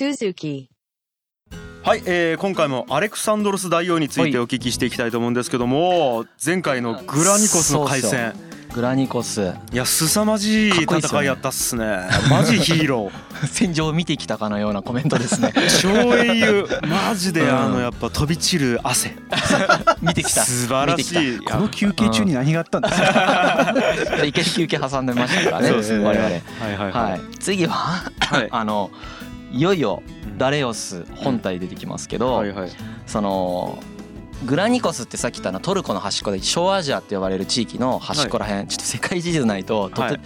Suzuki. はい、えー、今回もアレクサンドロス大王についてお聞きしていきたいと思うんですけども前回のグラニコスの回戦。グラニコス。いや凄まじい戦いやったっすね。マジヒーロー。戦場を見てきたかのようなコメントですね。超英雄。マジでうん。あのやっぱ飛び散る汗。見てきた。素晴らしい。この休憩中に何があったんですか？いける休憩挟んでましたからねそうですね。我々。はいはいははい。次ははい。あのいよいようんダレオス本体出てきますけど、はいはい。そのグラニコスってさっき言ったのはトルコの端っこで小アジアって呼ばれる地域の端っこらへん、ちょっと世界地図ないととて、はい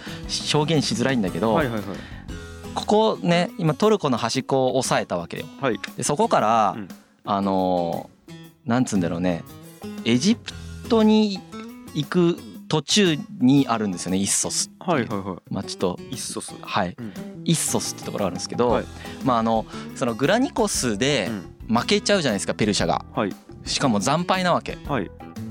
表現しづらいんだけど、はいはいはい。ここね今トルコの端っこを押さえたわけよ。はい。でそこから、うん。あのーなんつうんだろうねエジプトに行く途中にあるんですよねイッソスはいはいはい。町と。イッソス。はい、うんイッソスってところがあるんですけど、はい。まああのそのグラニコスでうん。負けちゃうじゃないですかペルシャが。はい。しかも惨敗なわけ。はい。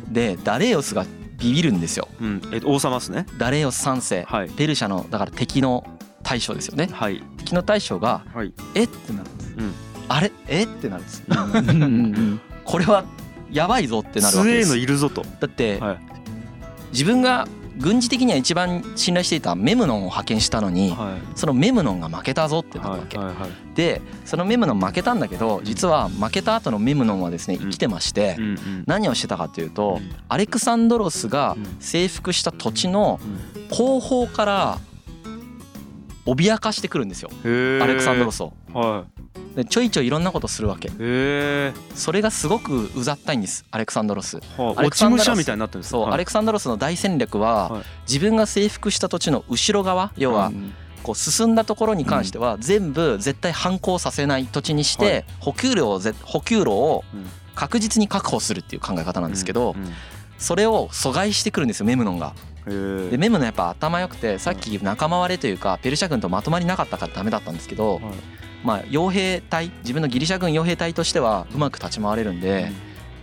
でダレイオスがビビるんですよ。うん。えっと王様ですね。ダレイオス3世。はい。ペルシャのだから敵の大将ですよね。はい。敵の大将がはい「えっ?」てなるんです、うん。あれ？えってなるんです。これはやばいぞってなるわけです。のいるぞと。だってはい。自分が軍事的には一番信頼していたメムノンを派遣したのにはい。そのメムノンが負けたぞってなるわけ。はいはいはい。でそのメムノン負けたんだけど実は負けた後のメムノンはですねうん。生きてましてうんうん。何をしてたかというとうん。アレクサンドロスがうん。征服した土地のうん。後方から脅かしてくるんですよ。アレクサンドロスを。はでちょいちょいいろんなことするわけ。いへえそれがすごくうざったいんですアレクサンドロス。はあアレ落ちクサンドロス武者みたいになってるんですそう、アレククサンドロスの大戦略ははい。自分が征服した土地の後ろ側要はこう進んだところに関しては全部絶対反抗させない土地にしはい。て補給路をぜ補給路をうん。確実に確保するっていう考え方なんですけどうんそれを阻害してくるんですよメムノンが。へえでメムノンやっぱ頭良くてさっき仲間割れというかペルシャ軍とまとまりなかったからダメだったんですけどはいまあ傭兵隊自分のギリシャ軍傭兵隊としてはうまく立ち回れるんで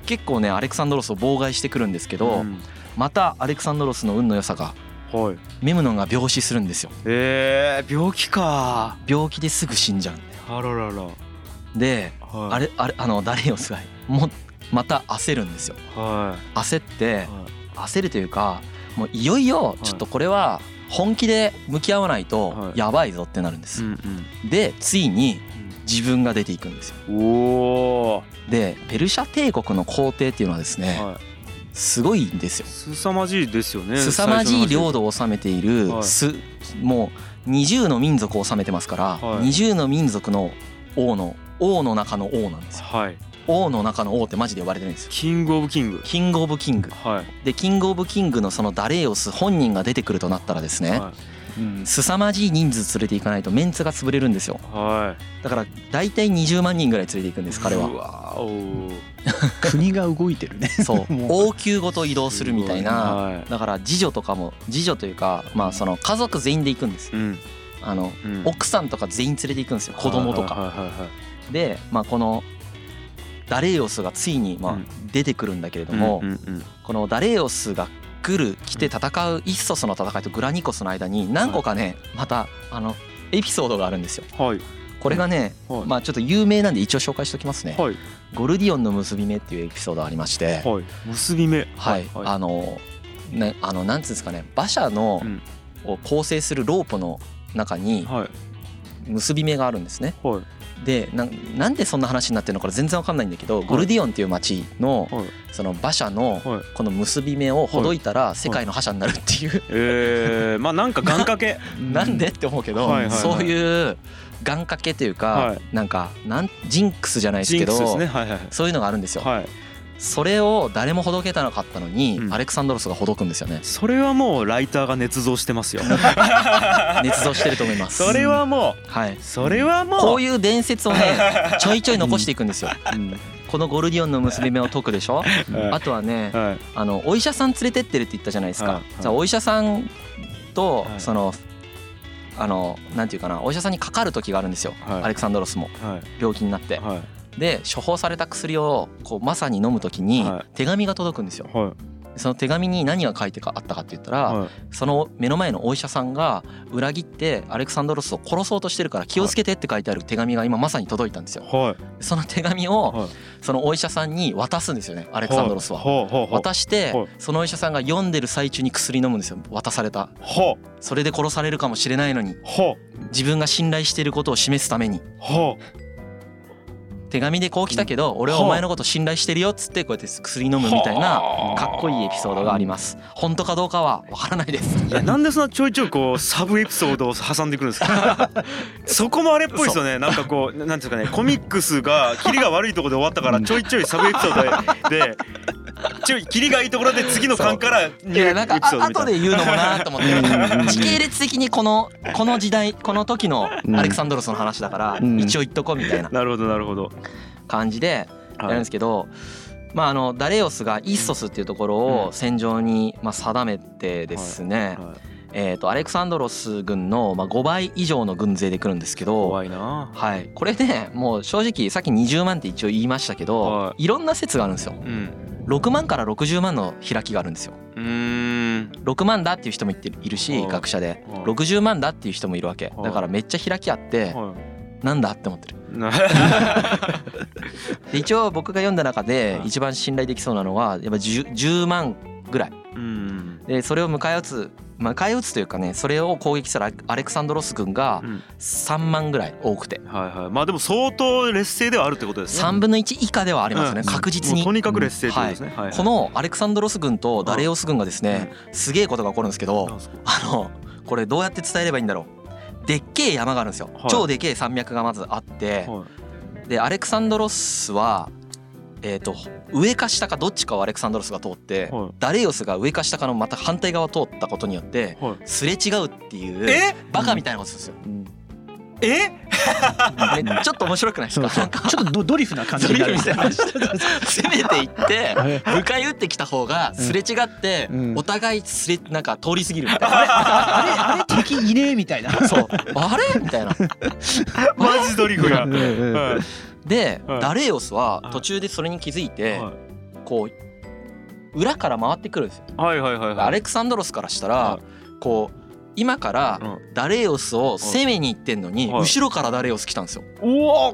結構ねアレクサンドロスを妨害してくるんですけどうん。またアレクサンドロスの運の良さがはい。メムノンが病死するんですよ。えー、病気か。病気ですぐ死んじゃうんあららら。ではい。あれあれあのダレイオスがもまた焦るんですよ。は焦っていはい。焦るというかもういよいよちょっとこれは本気で向き合わないとはい。やばいぞってなるんです。うんでついに自分が出ていくんですよ。でペルシャ帝国の皇帝っていうのはですねはい。すごいんですよ。凄まじいですよね凄まじい領土土を治めているはい。すもう20の民族を治めてますからはい。20の民族の王の王の中の王なんですよ。はい王の中の王ってマジで呼ばれてるんですよ。キングオブキングキングオブキングはい。でキングオブキングのそのダレイオス本人が出てくるとなったらですねはうん。凄まじい人数連れていかないとメンツが潰れるんですよ。い。はだから大体20万人ぐらい連れていくんです彼うはわおー。国が動いてるね。そう。王宮ごと移動するみたいな。はい。だから次女とかも次女というかまあその家族全員で行くんですうん。あのうん。奥さんとか全員連れて行くんですよ。子供とか。はいはいはいはい。でまあこのダレイオスがついにまあうん。出てくるんだけれどもこのダレイオスが来る来て戦うイッソスの戦いとグラニコスの間に何個かねまたあのエピソードがあるんですよ。はい。これがねはい。まあちょっと有名なんで一応紹介しておきますね。はい。ゴルディオンの結び目っていうエピソードがありまして。はい。結び目。はい。はい。あのねあのなんつうんですかね馬車のうん。を構成するロープの中にはい。結び目があるんですね。はいでななんでそんな話になってるのか全然わかんないんだけどゴルディオンっていう町のはい。その馬車のはい。この結び目をほどいたら世界の覇者になるっていう。えー、まあなんか願掛け。なんでって思うけど、そういう願掛けというか、はい。なんかなんジンクスじゃないですけどそういうのがあるんですよ、はいそれを誰もほどけたなかったのに、うん。アレクサンドロスがほどくんですよね。それはもうライターが捏造してますよ。捏造してると思います。それはもはい。うそれはもうこういう伝説をね ちょいちょい残していくんですよ。うん。このゴルディオンの結び目を解くでしょ？はい。あとはねはい。あのお医者さん連れてってるって言ったじゃないですか、はい。じゃあお医者さんとはい。そのあのなんていうかなお医者さんにかかる時があるんですよ、はい。アレクサンドロスも。はい。病気になって、はいで処方された薬をこうまさに飲む時にはい。手紙が届くんですよ。はい。その手紙に何が書いてかあったかって言ったら、はい。その目の前のお医者さんが裏切ってアレクサンドロスを殺そうとしてるから気をつけてって書いてある手紙が今まさに届いたんですよ。はい。その手紙はい。をそのお医者さんに渡すんですよねアレクサンドロスは。渡してはい。そのお医者さんが読んでる最中に薬飲むんですよ渡された。それで殺されるかもしれないのにほ自分が信頼していることを示すために手紙でこう来たけど俺はお前のこと信頼してるよっつってこうやって薬飲むみたいなかっこいいエピソードがあります。本当かどうかはわからないです。ういやなんでそんなちょいちょいこうサブエピソードを挟んでくるんですか？そこもあれっぽいですよね。なんかこうななんていうかね。コミックスがキリが悪いところで終わったからちょいちょいサブエピソードででちょいキリがいいところで次の巻からいやなんかあ後で言うのもなと思って。うん。時系列的にこのこの時代この時のアレクサンドロスの話だからうん。一応言っとこうみたいな。なるほどなるほど。感じでやるんですけど、まああのダレオスがイッソスっていうところを戦場にまあ定めてですね、はいえー、とアレクサンドロス軍のまあ5倍以上の軍勢で来るんですけど、怖いな。はい、これねもう正直さっき20万って一応言いましたけど、、はいろんな説があるんですよ。うん6万から60万の開きがあるんですよ。うーん。6万だっていう人もいるしはい学者で。はい60万だっていう人もいるわけ。はいだからめっちゃ開きあってはなんだって思ってる。一応僕が読んだ中ではい。一番信頼できそうなのはやっぱ 10, 10万ぐらい。うんでそれを迎え撃つ迎え撃つというかねそれを攻撃したらアレクサンドロス軍がうん。3万ぐらい多くて。はいはい。まあでも相当劣勢ではあるってことですね。3分の1以下ではありますねうん。確実に。とにかく劣勢ですね、はいはい。このアレクサンドロス軍とダレオス軍がですねすげえことが起こるんですけどあのこれどうやって伝えればいいんだろう。でっけえ山があるんですよ。はい。超でけえ山脈がまずあってはい。でアレクサンドロスはえっと上か下かどっちかをアレクサンドロスが通ってはい。ダレオスが上か下かのまた反対側を通ったことによってはい。すれ違うっていうえ？バカみたいなことするんうん。え？ですよねちょっと面白くないですそうそう。かちょっとドドリフな感じになる。攻めていってはい。迎え撃ってきた方がすれ違ってうん。お互いすれなんか通り過ぎるみたいな。あれ？あれ？敵いねえみたいな。そう。あれ？みたいな。マジドリフやうんではい。ダレオスははい。途中でそれに気づいてはい。こう裏から回ってくるんですよ。はいはいはいはい。アレクサンドロスからしたらはこう今からうん。ダレオスを攻めに行ってんのにはい。後ろからダレオス来たんですよ。うわ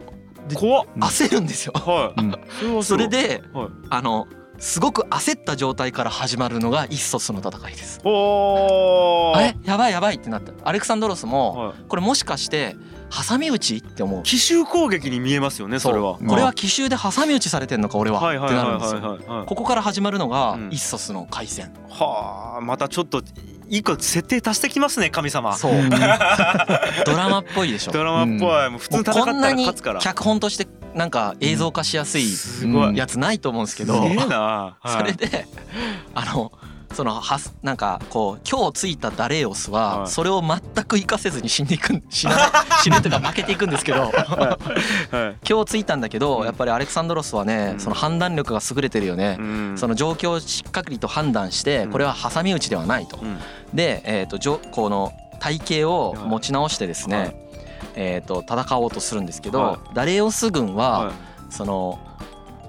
怖焦るんですよ。はい。うん。それはそれではい。あのすごく焦った状態から始まるのがイッソスの戦いです。おー。あれ？やばいやばいってなった。アレクサンドロスもはい。これもしかして挟み撃ちって思う。奇襲攻撃に見えますよねそれは。これは奇襲で挟み撃ちされてんのか俺は。ってなるんですよ。ここから始まるのがうん。イッソスの回戦。はあまたちょっと一個設定足してきますね神様。そう。うん。ドラマっぽいでしょ。ドラマっぽい。もう普通もうに戦ったらこんなに勝つから脚本としてなんか映像化しやすいすごい。やつないと思うんですけど。それであのそのはすなんかこう今日ついたダレオスははい。それを全く活かせずに死んでいくん 死なない死ぬというか負けていくんですけど。はい。今日ついたんだけどやっぱりアレクサンドロスはねうん。その判断力が優れてるよね。うん。その状況をしっかりと判断してうん。これは挟み撃ちではないと。うん。でえーとじょこの体型を持ち直してですはい。ねえーと戦おうとするんですけどはダレオス軍ははその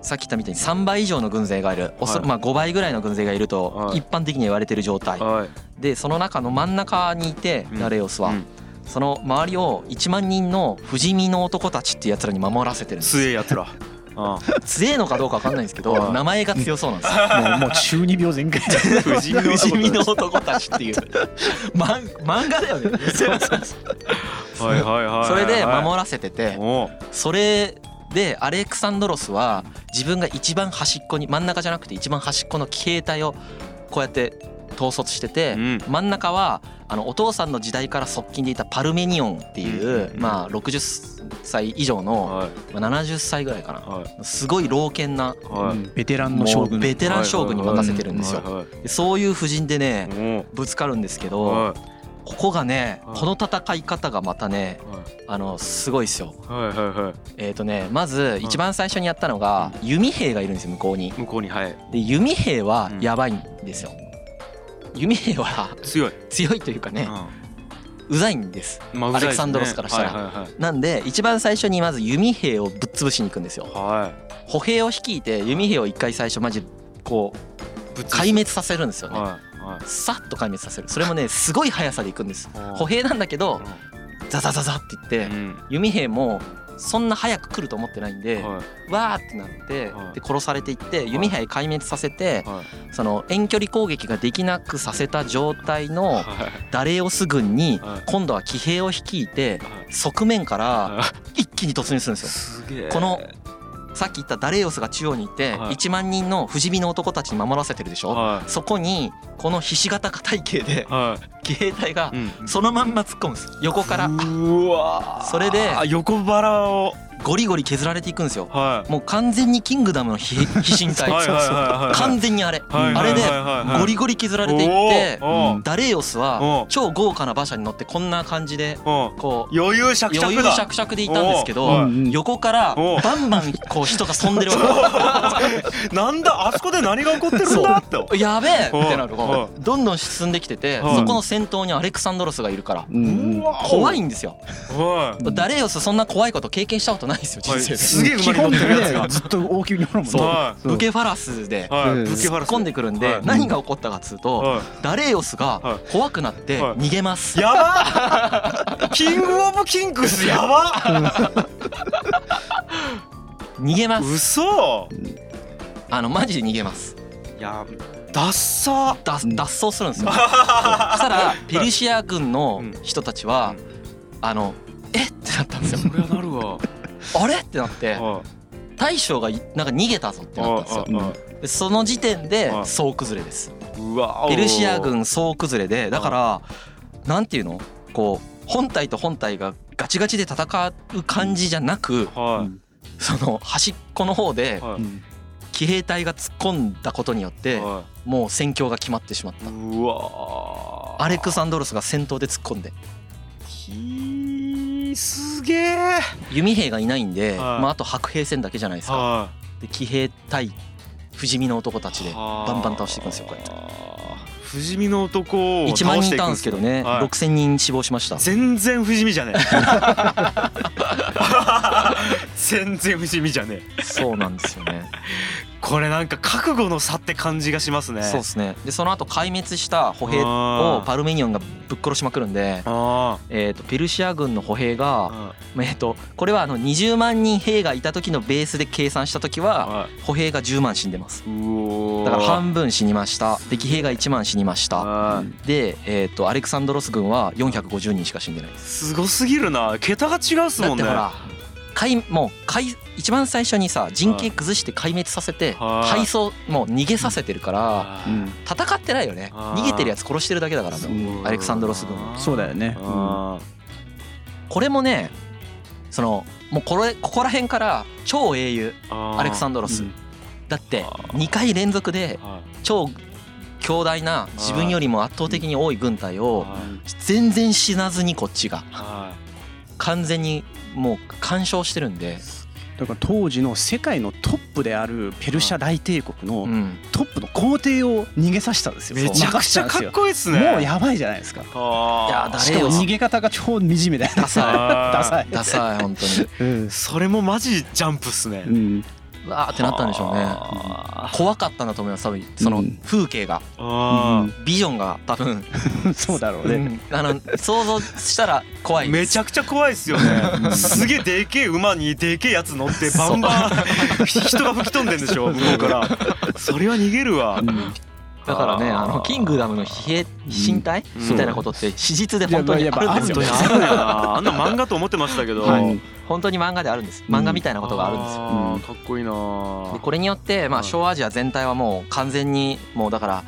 さっき言ったみたいに3倍以上の軍勢がいる。おそはいまあ5倍ぐらいの軍勢がいるとはい。一般的には言われてる状態。いはい。でその中の真ん中にいてうん。ダレオスは。うん。その周りを1万人の不死身の男たちっていうやつらに守らせてるんです。強えやつら。あ強えのかどうか分かんないんですけはい。ど名前が強そうなんです。よもう もう中二病全開。不死身の男男たちっていう。漫漫画だよね。そうそうそう。はいはいはいはいそれで守らせててそれでアレクサンドロスは自分が一番端っこに真ん中じゃなくて一番端っこの騎兵隊をこうやって統率してて、うん。真ん中はあのお父さんの時代から側近でいたパルメニオンっていう、うん。まあ60歳以上の、はい。まあ、70歳ぐらいかな。はい。すごい老健なベテランの将軍。ベテラン将軍に任せてるんですよ。そういう布陣でねぶつかるんですけどはここがねはい。この戦い方がまたねあのすごいですよ。いはいはいはい。えーとねまず一番最初にやったのが弓兵がいるんですよ向こうに。向こうにはい。で弓兵はやばいんですよ。弓兵は強い。強いというかねうざいんです。うんまあアレクサンドロスからしたら。はいはいはい。なんで一番最初にまず弓兵をぶっ潰しに行くんですよ。は歩兵を率いて弓兵を一回最初マジこう壊滅させるんですよね。はいはいさっと壊滅させる。それもねすごい速さでいくんです。うん歩兵なんだけどザザザザって言ってうん。弓兵もそんな早く来ると思ってないんではい。わーってなってはい。で殺されていって弓兵壊滅させてはい。その遠距離攻撃ができなくさせた状態のはい。ダレオス軍にはい。今度は騎兵を率いてはい。側面からはい。一気に突入するんですよ。このさっき言ったダレオスが中央にいてはい。1万人の不死身の男たちに守らせてるでしょ？はそこにこのひし形体系で騎兵隊がそのまんま突っ込むんです。横から。うわそれであ横腹をゴリゴリ削られていくんですよ。はい。もう完全にキングダムのひ飛神隊はいはいはいはい完全にあれ。はいあれでゴリゴリ削られていってダレイオスおはう超豪華な馬車に乗ってこんな感じでこう余裕しゃくしゃ余裕しゃくしゃくでいたんですけど横からバンバンこう人が飛んでるわ なんだあそこで何が起こってるんだって。けやべえおうってなるこうどんどん進んできててはい。そこの先頭にアレクサンドロスがいるから。怖いんですよ。はい。ダレイオスそんな怖いこと経験したことないですよ人はい。生すげえ馬に乗ってるやつが。ねずっと大きいに乗るもんねブケファラスではい。うんブケファラス突っ込んでくるんではい。何が起こったかっつうとはダレイオスがはい。怖くなってはい。逃げます。いやばキングオブキングスやば逃げます。嘘。あのマジで逃げます。いやダッサ脱脱走するんですよ。そしたらペルシア軍のうん。人たちはうん。あのえってなったんですよ。そりゃなるわあれ？ってなっては大将がいなんか逃げたぞってなったんですよ。でその時点ではい総崩れです。いうわペルシア軍総崩れでだからなんていうの？こう本体と本体がガチガチで戦う感じじゃなくはその端っこの方で騎兵隊が突っ込んだことによってもう戦況が決まってしまった。いうわアレクサンドロスが先頭で突っ込んですげえ。弓兵がいないんで、はい。まあ、あと白兵戦だけじゃないですか。はで騎兵対不死身の男たちでいバンバン倒していくんですよこうやって。不死身の男を1万人いたんですけどね、はい。6,000人死亡しました。全然不死身じゃねえ。全然不死身じゃねえ。そうなんですよねこれなんか覚悟の差って感じがしますね。そうですね。でその後壊滅した歩兵をパルメニオンがぶっ殺しまくるんで、あえー、とペルシア軍の歩兵が、あえー、とこれはあの20万人兵がいた時のベースで計算した時ははい。歩兵が10万死んでます。だから半分死にました。で騎兵が1万死にました。はい。で、えー、とアレクサンドロス軍は450人しか死んでないです。すごすぎるな。桁が違うっすもんね。だってほら壊もう壊一番最初にさ陣形崩して壊滅させてはい敗走もう逃げさせてるから戦ってないよね。逃げてるやつ殺してるだけだからもううんアレクサンドロス軍。そうだよね。あこれもねそのもうこれここら辺から超英雄ー。アレクサンドロス。うん。だってあー。2回連続ではい。超強大な自分よりも圧倒的に多い軍隊をはい。全然死なずにこっちが。は完全にもう干渉してるんで、だから当時の世界のトップであるペルシャ大帝国のうん、トップの皇帝を逃げさせたんですよ。いめちゃくちゃかっこいいっすね。もうやばいじゃないですか。あー。いやだしかも逃げ方が超惨めだよね。ダサあーダサい。いダサい本当に。うん。それもマジジャンプっすね。うん。うわーってなったんでしょうね。あ。怖かったんだと思います多分。そのうん。風景が。ー。あビジョンが多分、そうだろうね。うん。あの想像したら怖いめちゃくちゃ怖いっすよね。すげえでけえ馬にでけえやつ乗ってバンバン 人が吹き飛んでんでしょ向こうから。それは逃げるわ。うんだからねあのキングダムの兵身体うん。みたいなことって史実で本当にあるんですよ。本当にあるんやな。漫画と思ってましたけど。はい。本当に漫画であるんです。漫画みたいなことがあるんですよ。かっこいいな。でこれによってまあはい。小アジア全体はもう完全にもうだから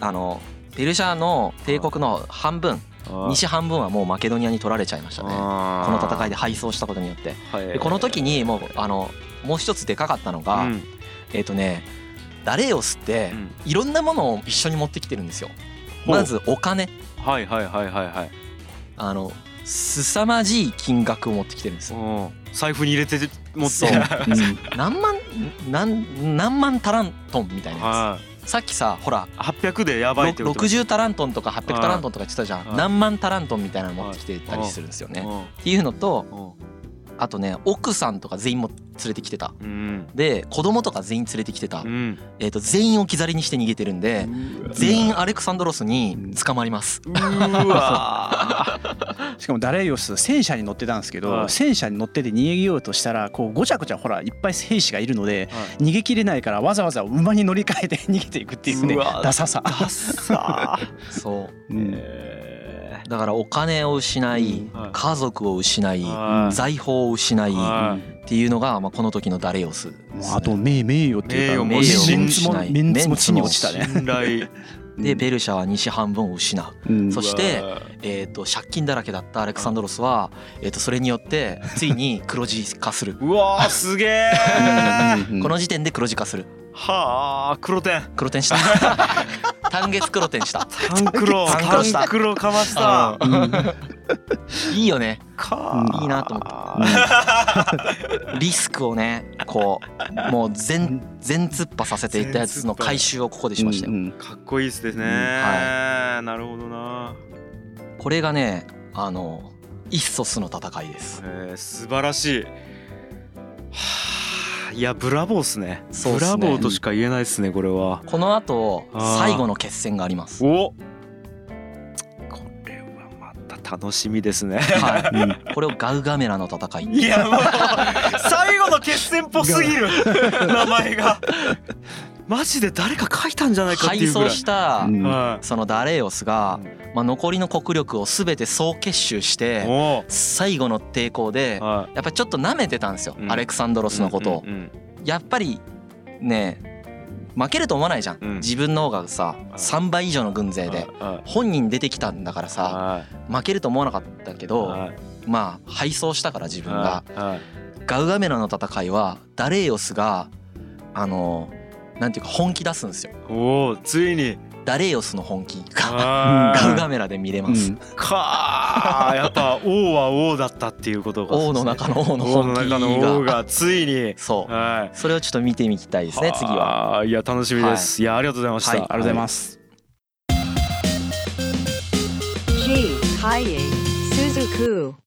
あのペルシャの帝国の半分西半分はもうマケドニアに取られちゃいましたね。この戦いで敗走したことによって。ででこの時にもうあのもう一つでかかったのが、うん。えっ、とねダレオスってうん。いろんなものを一緒に持ってきてるんですよ。まずお金。はいはいはいはいはい。あの凄まじい金額を持ってきてるんですよ。うん財布に入れて持って。何万何何万タラントンみたいなやはい。つさっきさほら800でやばいってろこと60タラントンとか800タラントンとか言ってたじゃん。はい。何万タラントンみたいなの持ってきてたりするんですよね。うんっていうのとうん。あとね奥さんとか全員も連れてきてた。うん。で子供とか全員連れてきてた。う、ん。えー、と全員置き去りにして逃げてるんで全員アレクサンドロスに捕まります。うわ しかもダレイオス戦車に乗ってたんですけど、はい。戦車に乗ってて逃げようとしたらこうごちゃごちゃほらいっぱい兵士がいるので逃げきれないからわざわざ馬に乗り換えて逃げていくっていうねダサさ。ダッサそう。うん。えだからお金を失い家族を失いはい財宝を失いはっていうのがまあこの時のダレオスもうあと名名誉っていうか名誉も失い。メンツも地に落ちたね。信頼。でベルシャは西半分を失う。うん。そしてえー、と借金だらけだったアレクサンドロスは、えー、とそれによってついに黒字化する。うわーすげえうん。この時点で黒字化する。はあ黒点。黒点した単月黒点した。タンクロタンクロした。タンクロかました。いいよね。か。いいなと思リスクをねこうもう全全突破させていったやつの回収をここでしましたよ。うんかっこいいですね、ん。はなるほどな、これがねあのイッソスの戦いです。えー、素晴らしい。はあいやブラボーっすね。そうっすね。ブラボーとしか言えないっすねこれは。この後あー。最後の決戦があります。おこれはまた楽しみですね。はい。これをガウガメラの戦い。いやもう最後の決戦っぽすぎる。名前がマジで誰か書いたんじゃないかって敗いうぐらい。走したそのダレイオスが、まあ、残りの国力を全て総結集しいてお最後の抵抗ではやっぱりちょっと舐めてたんですよ、うん。アレクサンドロスのことを、やっぱりね負けると思わないじゃん、うん。自分の方がさうん3倍以上の軍勢うんでは本人出てきたんだからさは負けると思わなかったけいどはい。まあ敗走したから自分が。はい。ガウガメラの戦いはダレイオスがあのなんていうか本気出すんですよ。おおついに。ダレイオスの本気が ガウガメラで見れます、うん。かーやっぱ王は王だったっていうことが。王の中の王の王の本気中の王ががついに。そう。はい。それをちょっと見てみたいですね次は。あいや楽しみです、い、やありがとうございました、はい。ありがとうございます。Kaye Suzuku.